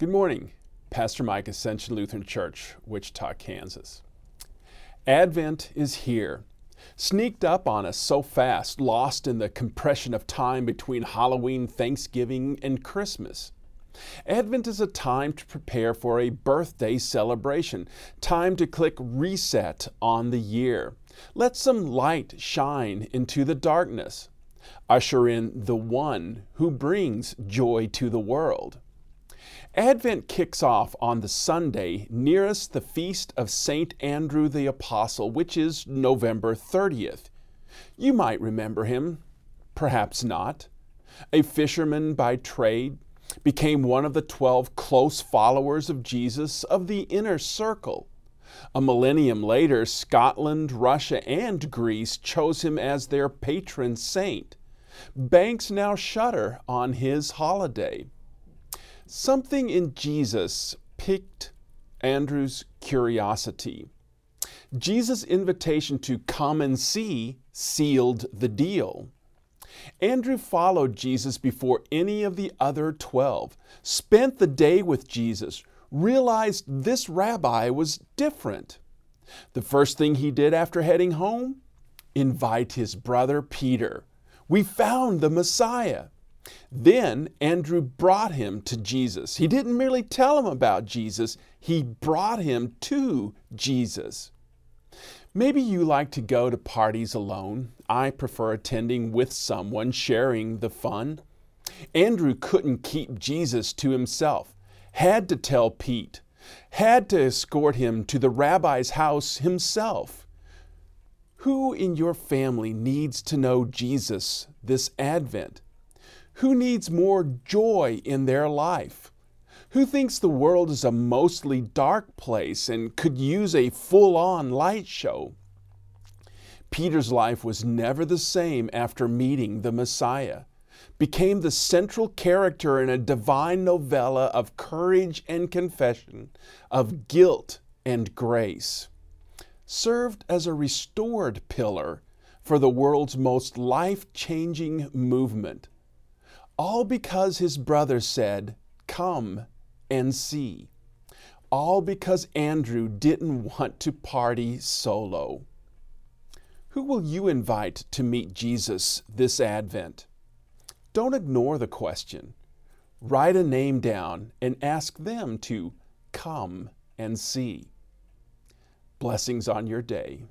Good morning, Pastor Mike, Ascension Lutheran Church, Wichita, Kansas. Advent is here, sneaked up on us so fast, lost in the compression of time between Halloween, Thanksgiving, and Christmas. Advent is a time to prepare for a birthday celebration, time to click reset on the year. Let some light shine into the darkness. Usher in the one who brings joy to the world. Advent kicks off on the Sunday nearest the feast of St. Andrew the Apostle, which is November 30th. You might remember him, perhaps not. A fisherman by trade, became one of the 12 close followers of Jesus of the inner circle. A millennium later, Scotland, Russia, and Greece chose him as their patron saint. Banks now shudder on his holiday. Something in Jesus piqued Andrew's curiosity. Jesus' invitation to come and see sealed the deal. Andrew followed Jesus before any of the other 12, spent the day with Jesus, realized this rabbi was different. The first thing he did after heading home? Invite his brother Peter. We found the Messiah. Then Andrew brought him to Jesus. He didn't merely tell him about Jesus, he brought him to Jesus. Maybe you like to go to parties alone. I prefer attending with someone, sharing the fun. Andrew couldn't keep Jesus to himself, had to tell Pete, had to escort him to the rabbi's house himself. Who in your family needs to know Jesus this Advent? Who needs more joy in their life? Who thinks the world is a mostly dark place and could use a full on light show? Peter's life was never the same after meeting the Messiah, became the central character in a divine novella of courage and confession, of guilt and grace, served as a restored pillar for the world's most life changing movement all because his brother said, Come and see. All because Andrew didn't want to party solo. Who will you invite to meet Jesus this Advent? Don't ignore the question. Write a name down and ask them to come and see. Blessings on your day.